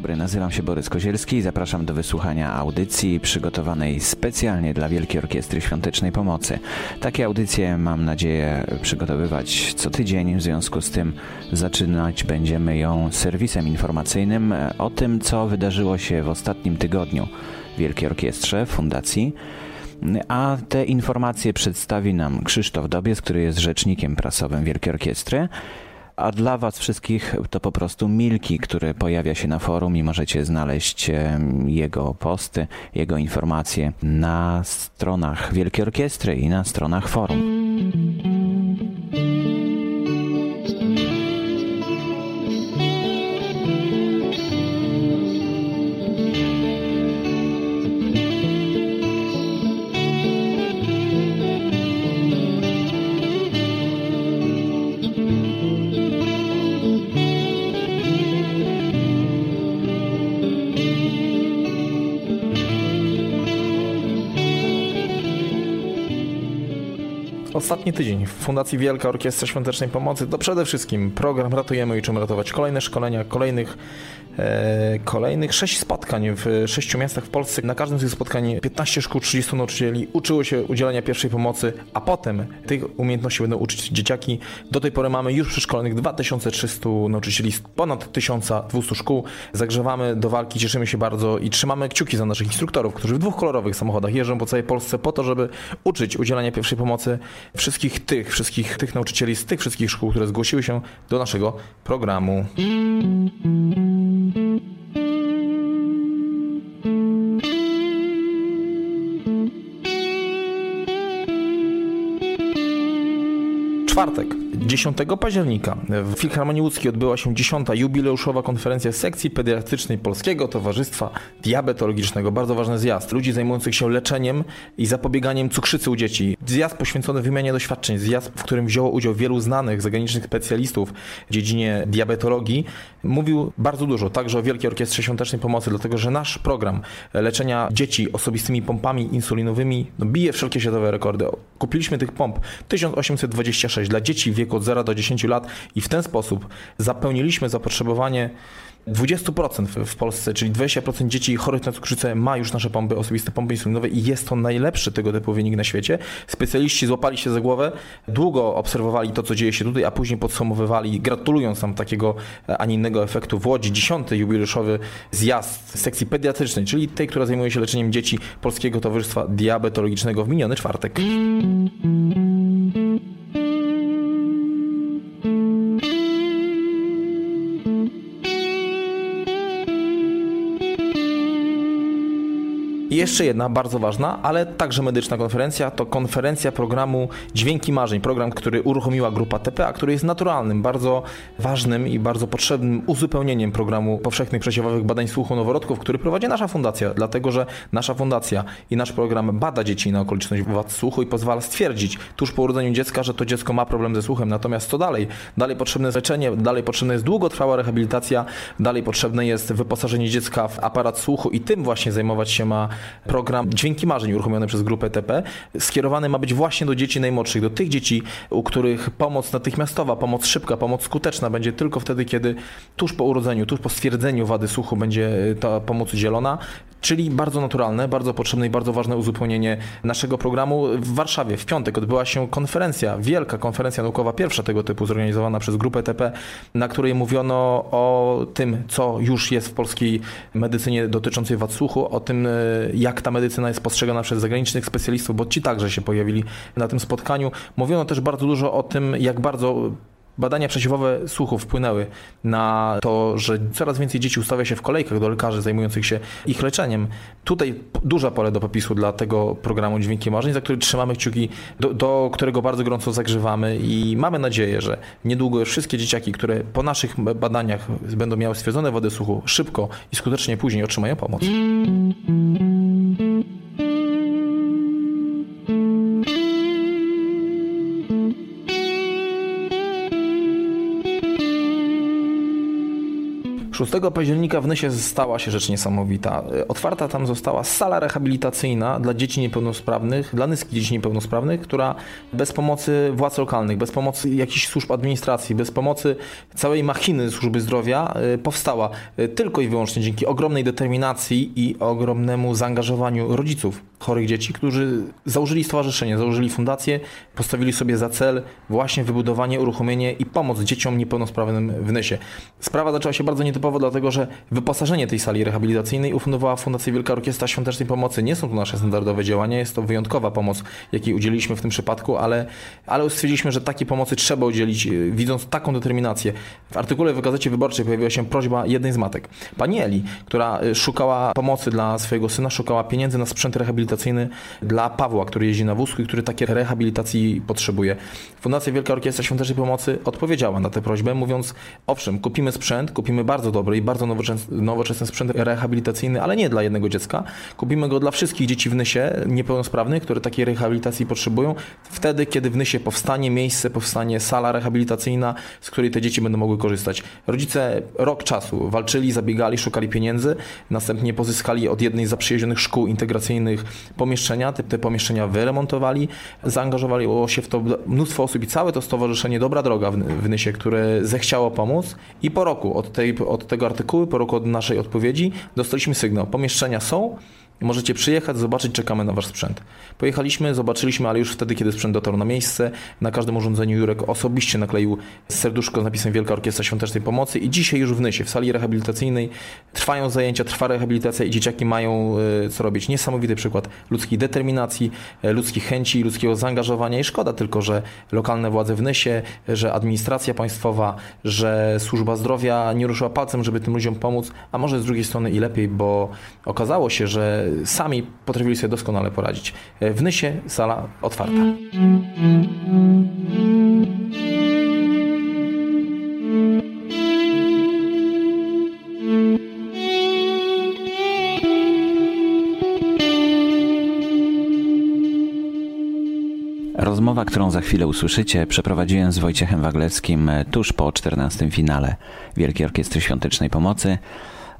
dobry, nazywam się Borys Kozielski i zapraszam do wysłuchania audycji przygotowanej specjalnie dla Wielkiej Orkiestry Świątecznej Pomocy. Takie audycje mam nadzieję przygotowywać co tydzień, w związku z tym zaczynać będziemy ją serwisem informacyjnym o tym, co wydarzyło się w ostatnim tygodniu w Wielkiej Orkiestrze Fundacji. A te informacje przedstawi nam Krzysztof Dobiec, który jest rzecznikiem prasowym Wielkiej Orkiestry a dla Was wszystkich to po prostu Milki, który pojawia się na forum i możecie znaleźć jego posty, jego informacje na stronach Wielkiej Orkiestry i na stronach forum. Ostatni tydzień w Fundacji Wielka Orkiestra Świątecznej Pomocy to przede wszystkim program Ratujemy i czym ratować. Kolejne szkolenia, kolejnych E, kolejnych sześć spotkań w sześciu miastach w Polsce. Na każdym z tych spotkań 15 szkół, 30 nauczycieli uczyło się udzielania pierwszej pomocy, a potem tych umiejętności będą uczyć dzieciaki. Do tej pory mamy już przeszkolonych 2300 nauczycieli z ponad 1200 szkół. Zagrzewamy do walki, cieszymy się bardzo i trzymamy kciuki za naszych instruktorów, którzy w dwóch kolorowych samochodach jeżdżą po całej Polsce po to, żeby uczyć udzielania pierwszej pomocy wszystkich tych, wszystkich tych nauczycieli z tych wszystkich szkół, które zgłosiły się do naszego programu. czwartek, 10 października w Filharmonii Łódzkiej odbyła się 10. jubileuszowa konferencja sekcji pediatrycznej Polskiego Towarzystwa Diabetologicznego. Bardzo ważny zjazd. Ludzi zajmujących się leczeniem i zapobieganiem cukrzycy u dzieci. Zjazd poświęcony wymianie doświadczeń. Zjazd, w którym wzięło udział wielu znanych zagranicznych specjalistów w dziedzinie diabetologii. Mówił bardzo dużo, także o Wielkiej Orkiestrze Świątecznej Pomocy, dlatego że nasz program leczenia dzieci osobistymi pompami insulinowymi no, bije wszelkie światowe rekordy. Kupiliśmy tych pomp 1826 dla dzieci w wieku od 0 do 10 lat i w ten sposób zapełniliśmy zapotrzebowanie 20% w Polsce, czyli 20% dzieci chorych na cukrzycę ma już nasze pompy, osobiste pompy insulinowe i jest to najlepszy tego typu wynik na świecie. Specjaliści złapali się za głowę, długo obserwowali to, co dzieje się tutaj, a później podsumowywali, gratulując nam takiego, a nie innego efektu w Łodzi, 10. jubileuszowy zjazd sekcji pediatrycznej, czyli tej, która zajmuje się leczeniem dzieci Polskiego Towarzystwa Diabetologicznego w miniony czwartek. I jeszcze jedna bardzo ważna, ale także medyczna konferencja, to konferencja programu Dźwięki Marzeń, program, który uruchomiła grupa TPA, który jest naturalnym, bardzo ważnym i bardzo potrzebnym uzupełnieniem programu powszechnych przesiewowych badań słuchu noworodków, który prowadzi nasza fundacja, dlatego że nasza fundacja i nasz program bada dzieci na okoliczność wad słuchu i pozwala stwierdzić tuż po urodzeniu dziecka, że to dziecko ma problem ze słuchem. Natomiast co dalej? Dalej potrzebne jest leczenie, dalej potrzebna jest długotrwała rehabilitacja, dalej potrzebne jest wyposażenie dziecka w aparat słuchu i tym właśnie zajmować się ma program Dźwięki Marzeń uruchomiony przez grupę TP. Skierowany ma być właśnie do dzieci najmłodszych, do tych dzieci, u których pomoc natychmiastowa, pomoc szybka, pomoc skuteczna będzie tylko wtedy, kiedy tuż po urodzeniu, tuż po stwierdzeniu wady słuchu będzie ta pomoc udzielona. Czyli bardzo naturalne, bardzo potrzebne i bardzo ważne uzupełnienie naszego programu. W Warszawie w piątek odbyła się konferencja, wielka konferencja naukowa, pierwsza tego typu, zorganizowana przez grupę TP, na której mówiono o tym, co już jest w polskiej medycynie dotyczącej wad słuchu, o tym, jak ta medycyna jest postrzegana przez zagranicznych specjalistów, bo ci także się pojawili na tym spotkaniu. Mówiono też bardzo dużo o tym, jak bardzo Badania przesiewowe słuchu wpłynęły na to, że coraz więcej dzieci ustawia się w kolejkach do lekarzy zajmujących się ich leczeniem. Tutaj duża pole do popisu dla tego programu Dźwięki Marzeń, za który trzymamy kciuki, do, do którego bardzo gorąco zagrzewamy i mamy nadzieję, że niedługo wszystkie dzieciaki, które po naszych badaniach będą miały stwierdzone wady słuchu, szybko i skutecznie później otrzymają pomoc. Thank you. 6 października w Nysie stała się rzecz niesamowita. Otwarta tam została sala rehabilitacyjna dla dzieci niepełnosprawnych, dla nyskich dzieci niepełnosprawnych, która bez pomocy władz lokalnych, bez pomocy jakichś służb administracji, bez pomocy całej machiny służby zdrowia y, powstała y, tylko i wyłącznie dzięki ogromnej determinacji i ogromnemu zaangażowaniu rodziców chorych dzieci, którzy założyli stowarzyszenie, założyli fundację, postawili sobie za cel właśnie wybudowanie, uruchomienie i pomoc dzieciom niepełnosprawnym w Nysie. Sprawa zaczęła się bardzo nietypowo, dlatego że wyposażenie tej sali rehabilitacyjnej ufundowała Fundacja Wielka Orkiestra Świątecznej Pomocy. Nie są to nasze standardowe działania, jest to wyjątkowa pomoc, jakiej udzieliliśmy w tym przypadku, ale, ale stwierdziliśmy, że takiej pomocy trzeba udzielić, y, widząc taką determinację. W artykule w Gazecie Wyborczej pojawiła się prośba jednej z matek, pani Eli, która y, szukała pomocy dla swojego syna, szukała pieniędzy na sprzęt rehabilitacyjny dla Pawła, który jeździ na wózku i który takiej rehabilitacji potrzebuje. Fundacja Wielka Orkiestra Świątecznej Pomocy odpowiedziała na tę prośbę, mówiąc, owszem, kupimy sprzęt, kupimy bardzo dobry i bardzo nowoczesny, nowoczesny sprzęt rehabilitacyjny, ale nie dla jednego dziecka. Kupimy go dla wszystkich dzieci w Nysie niepełnosprawnych, które takiej rehabilitacji potrzebują. Wtedy, kiedy w Nysie powstanie miejsce, powstanie sala rehabilitacyjna, z której te dzieci będą mogły korzystać. Rodzice rok czasu walczyli, zabiegali, szukali pieniędzy, następnie pozyskali od jednej z zaprzyjaźnionych szkół integracyjnych pomieszczenia, te, te pomieszczenia wyremontowali, zaangażowało się w to mnóstwo osób i całe to stowarzyszenie Dobra Droga w, w Nysie, które zechciało pomóc. I po roku od, tej, od tego artykułu, po roku od naszej odpowiedzi dostaliśmy sygnał, pomieszczenia są, Możecie przyjechać, zobaczyć, czekamy na wasz sprzęt. Pojechaliśmy, zobaczyliśmy, ale już wtedy, kiedy sprzęt dotarł na miejsce, na każdym urządzeniu Jurek osobiście nakleił serduszko z napisem Wielka Orkiestra Świątecznej Pomocy i dzisiaj już w Nysie, w sali rehabilitacyjnej trwają zajęcia, trwa rehabilitacja i dzieciaki mają e, co robić. Niesamowity przykład ludzkiej determinacji, e, ludzkich chęci, ludzkiego zaangażowania i szkoda tylko, że lokalne władze w Nysie, że administracja państwowa, że służba zdrowia nie ruszyła palcem, żeby tym ludziom pomóc, a może z drugiej strony i lepiej, bo okazało się, że sami potrafili sobie doskonale poradzić. W Nysie sala otwarta. Rozmowa, którą za chwilę usłyszycie, przeprowadziłem z Wojciechem Waglewskim tuż po 14 finale Wielkiej Orkiestry Świątecznej Pomocy.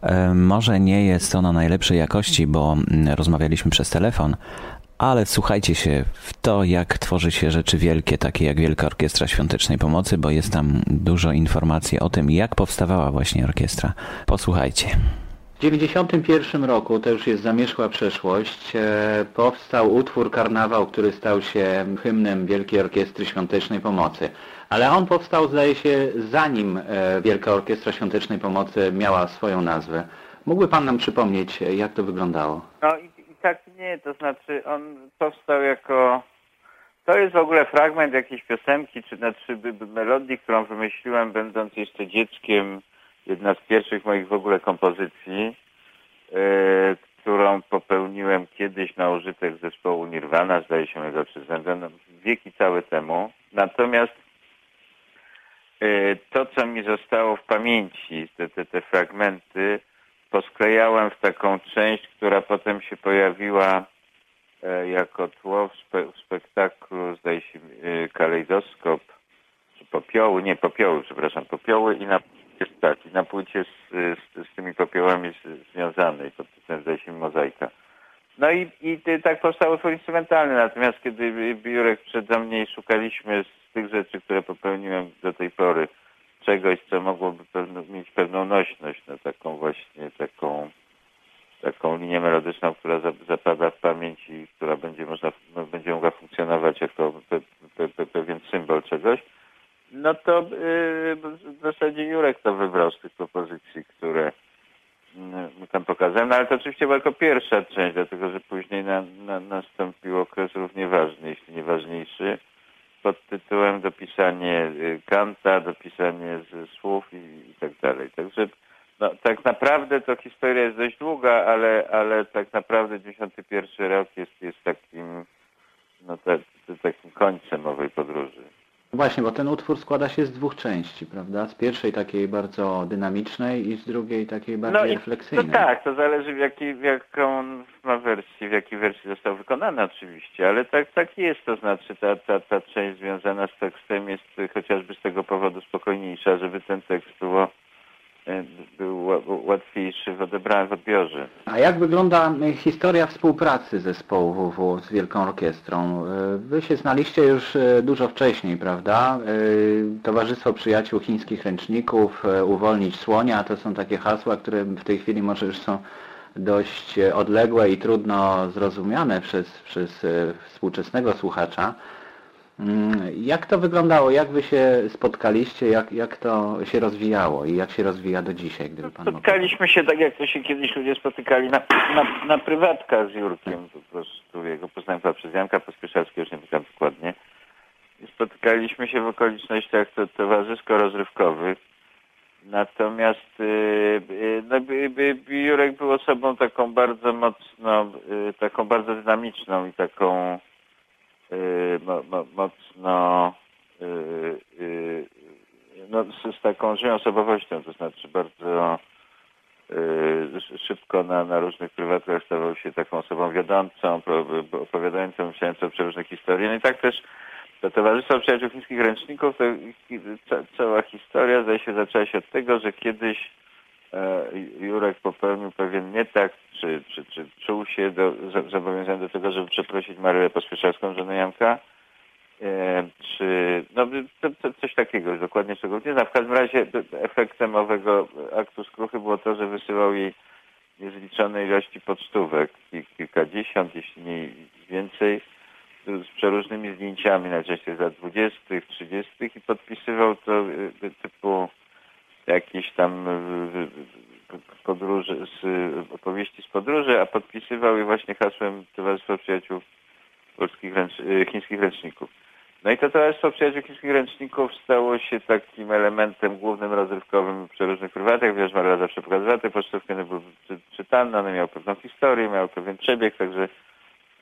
E, może nie jest ona najlepszej jakości, bo mm, rozmawialiśmy przez telefon, ale słuchajcie się w to, jak tworzy się rzeczy wielkie, takie jak Wielka Orkiestra Świątecznej Pomocy, bo jest tam dużo informacji o tym, jak powstawała właśnie orkiestra. Posłuchajcie. W 1991 roku, to już jest zamierzchła przeszłość, e, powstał utwór Karnawał, który stał się hymnem Wielkiej Orkiestry Świątecznej Pomocy. Ale on powstał, zdaje się, zanim e, Wielka Orkiestra Świątecznej Pomocy miała swoją nazwę. Mógłby Pan nam przypomnieć, e, jak to wyglądało? No i, i tak nie, to znaczy on powstał jako... To jest w ogóle fragment jakiejś piosenki, czy znaczy melodii, którą wymyśliłem będąc jeszcze dzieckiem. Jedna z pierwszych moich w ogóle kompozycji, yy, którą popełniłem kiedyś na użytek zespołu Nirvana, zdaje się mego no, wieki całe temu. Natomiast to, co mi zostało w pamięci, te, te, te fragmenty, posklejałem w taką część, która potem się pojawiła e, jako tło w, spe, w spektaklu, zdaje się, e, kalejdoskop, czy popioły, nie popioły, przepraszam, popioły i na tak, i na płycie z, z, z tymi popiołami związanej, pod tytułem, zdaje się, mozaika. No i, i tak powstał utwór instrumentalny, natomiast kiedy Biurek przede mnie szukaliśmy z tych rzeczy, które popełniłem do tej pory, czegoś, co mogłoby pewno, mieć pewną nośność, no taką właśnie taką taką linię melodyczną, która zapada w pamięć i która będzie można, no, będzie mogła funkcjonować jako pe, pe, pe, pewien symbol czegoś, no to yy, w zasadzie Jurek to wybrał z tych propozycji, które yy, tam pokazałem, no ale to oczywiście była jako pierwsza część, dlatego że później na, na, nastąpił okres równie ważny, jeśli nie ważniejszy, pod tytułem dopisanie y, kanta, dopisanie słów i, i tak dalej. Także no, tak naprawdę to historia jest dość długa, ale, ale tak naprawdę 91 rok jest, jest takim, no, tak, takim końcem owej podróży. Właśnie, bo ten utwór składa się z dwóch części, prawda? Z pierwszej takiej bardzo dynamicznej i z drugiej takiej bardziej no refleksyjnej. No tak, to zależy w, jaki, w jaką ma wersji, w jakiej wersji został wykonany oczywiście, ale tak, tak jest, to znaczy ta, ta, ta część związana z tekstem jest chociażby z tego powodu spokojniejsza, żeby ten tekst było był łatwiejszy w odbiorze. A jak wygląda historia współpracy zespołu WW z Wielką Orkiestrą? Wy się znaliście już dużo wcześniej, prawda? Towarzystwo Przyjaciół Chińskich Ręczników, Uwolnić Słonia, to są takie hasła, które w tej chwili może już są dość odległe i trudno zrozumiane przez, przez współczesnego słuchacza. Mm, jak to wyglądało? Jak wy się spotkaliście? Jak, jak to się rozwijało i jak się rozwija do dzisiaj, gdyby pan Spotkaliśmy się tak, jak to się kiedyś ludzie spotykali na, na, na z Jurkiem. Po prostu jego poznałem przez Janka Pospieszalskiego, już nie pamiętam dokładnie. I spotykaliśmy się w okolicznościach to, towarzysko-rozrywkowych. Natomiast yy, yy, no, Jurek był osobą taką bardzo mocno, y, taką bardzo dynamiczną i taką Y, mocno y, y, no, z, taką żyją osobowością, to znaczy bardzo szybko na, na różnych prywatach stawał się taką osobą wiodącą, opowiadającą, myślającą przeróżne historie. No i tak też to Towarzystwo Przyjaciół Chińskich Ręczników, to cała historia zdaje się zaczęła się od tego, że kiedyś Jurek popełnił pewien nie tak, czy, czy, czy czuł się do, zobowiązany do tego, żeby przeprosić Maryję Pospieszalską, żonę Janka, e, czy no, to, to coś takiego, dokładnie czego nie znam. W każdym razie efektem owego aktu skruchy było to, że wysyłał jej niezliczone ilości pocztówek, kilkadziesiąt, jeśli nie więcej, z przeróżnymi zdjęciami, najczęściej za dwudziestych, trzydziestych i podpisywał to e, typu jakieś tam podróży, z opowieści z podróży, a podpisywał je właśnie hasłem Towarzystwa Przyjaciół Polskich Ręcz, y, Chińskich Ręczników. No i to Towarzystwo Przyjaciół Chińskich Ręczników stało się takim elementem głównym rozrywkowym przy różnych prywatach. Wiesz, Maria zawsze pokazywała te pocztówki, one były czytane, one miały pewną historię, miały pewien przebieg, także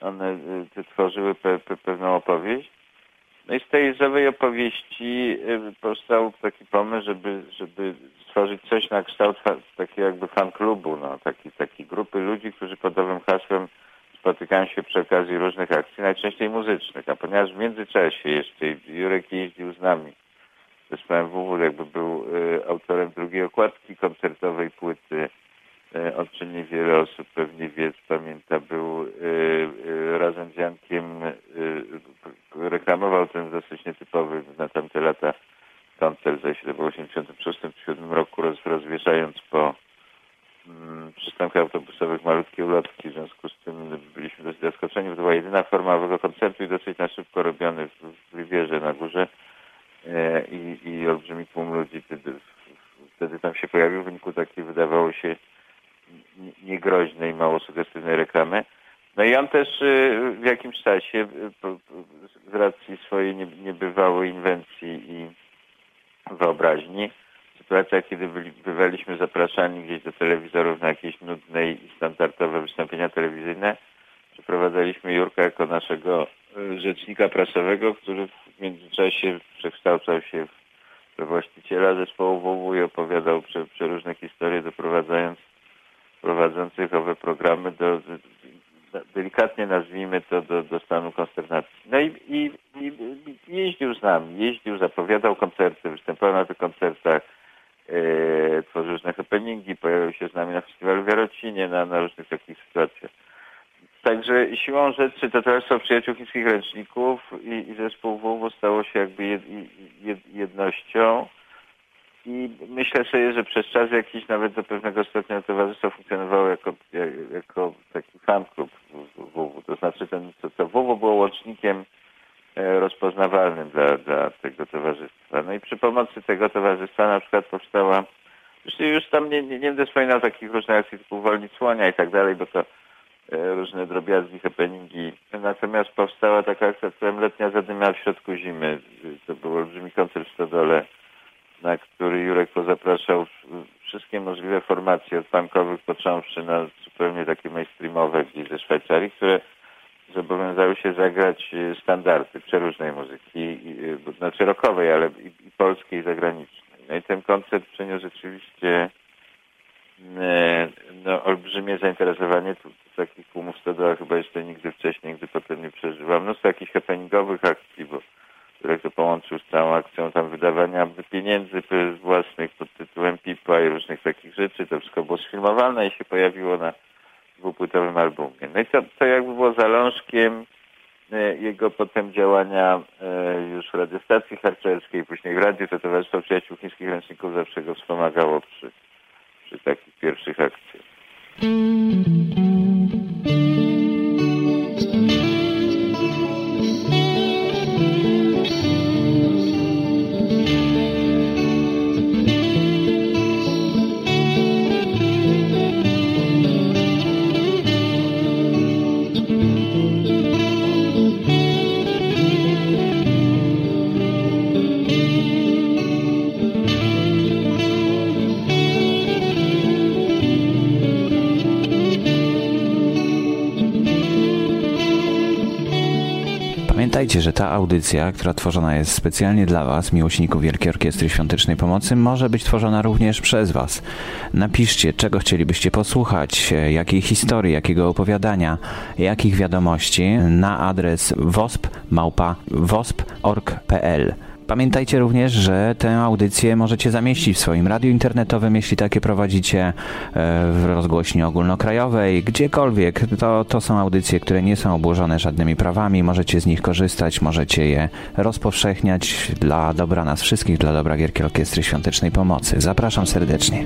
one y, tworzyły pe, pe, pewną opowieść. No i z tej żywej opowieści y, powstał taki pomysł, żeby, żeby stworzyć coś na kształt takiego jakby fan klubu, no, taki, taki grupy ludzi, którzy pod owym hasłem spotykają się przy okazji różnych akcji, najczęściej muzycznych. A ponieważ w międzyczasie jeszcze Jurek jeździł z nami zespołem WW, jakby był y, autorem drugiej okładki koncertowej płyty, y, o czym niewiele osób pewnie wie, pamięta, był y, y, razem z Jankiem reklamował ten dosyć nietypowy na tamte lata koncert, było w 1986 roku, roz, rozwieszając po mm, przystankach autobusowych malutkie ulotki. W związku z tym byliśmy dosyć zaskoczeni, to była jedyna forma owego koncertu i dosyć na szybko robiony w, w na górze e, i, i olbrzymi tłum ludzi wtedy, wtedy tam się pojawił w wyniku takiej, wydawało się, niegroźnej, mało sugestywnej reklamy. No i on też y, w jakimś czasie y, z racji swojej niebywałej inwencji i wyobraźni, sytuacja, kiedy byli, bywaliśmy zapraszani gdzieś do telewizorów na jakieś nudne i standardowe wystąpienia telewizyjne, przeprowadzaliśmy Jurka jako naszego y, rzecznika prasowego, który w międzyczasie przekształcał się w właściciela zespołu WW i opowiadał prze, przeróżne historie, doprowadzając prowadzących owe programy do, delikatnie nazwijmy to, do, do stanu konsternacji. No i, i, i, jeździł z nami, jeździł, zapowiadał koncerty, występował na tych koncertach, e, tworzył różne happeningi, pojawił się z nami na festiwalu w Jarocinie, na, na różnych takich sytuacjach. Także siłą rzeczy to Towarzystwo Przyjaciół Chińskich Ręczników i, i zespół WW stało się jakby jed, jed, jednością. I myślę sobie, że przez czas jakiś nawet do pewnego stopnia towarzystwo funkcjonowało jako, jako taki fan klub WW. To znaczy ten, to, to WW było łącznikiem e, rozpoznawalnym dla, dla tego towarzystwa. No i przy pomocy tego towarzystwa na przykład powstała, już, już tam nie, nie, nie będę wspominał takich różnych akcji typu Wolnić Słonia i tak dalej, bo to e, różne drobiazgi, happeningi. Natomiast powstała taka akcja, która letnia zadymiała w środku zimy. To był olbrzymi koncert w Stodole na który Jurek pozapraszał wszystkie możliwe formacje od punkowych począwszy na zupełnie takie mainstreamowe gdzieś ze Szwajcarii, które zobowiązały się zagrać y, standardy przeróżnej muzyki, znaczy rockowej, ale i, i polskiej, i zagranicznej. No i ten koncert przyniósł rzeczywiście y, no, olbrzymie zainteresowanie. Tu, tu takich tłumów stodoła chyba jeszcze nigdy wcześniej, nigdy potem nie przeżyłam. Mnóstwo jakichś happeningowych akcji, bo Jurek to połączył z całą akcją tam wydawania pieniędzy własnych pod tytułem Pipa i różnych takich rzeczy. To wszystko było sfilmowane i się pojawiło na dwupłytowym albumie. No i to, to jakby było zalążkiem e, jego potem działania e, już w radiostacji harcerskiej, później w radiu, to Towarzystwo Przyjaciół Chińskich Ręczników zawsze go wspomagało przy, przy takich pierwszych akcjach. Pamiętajcie, że ta audycja, która tworzona jest specjalnie dla Was, miłośników Wielkiej Orkiestry Świątecznej Pomocy, może być tworzona również przez Was. Napiszcie, czego chcielibyście posłuchać, jakiej historii, jakiego opowiadania, jakich wiadomości na adres wosp.org.pl. Pamiętajcie również, że tę audycję możecie zamieścić w swoim radiu internetowym, jeśli takie prowadzicie e, w rozgłośni ogólnokrajowej, gdziekolwiek. To, to są audycje, które nie są obłożone żadnymi prawami, możecie z nich korzystać, możecie je rozpowszechniać dla dobra nas wszystkich, dla dobra Gierkiej Orkiestry Świątecznej Pomocy. Zapraszam serdecznie.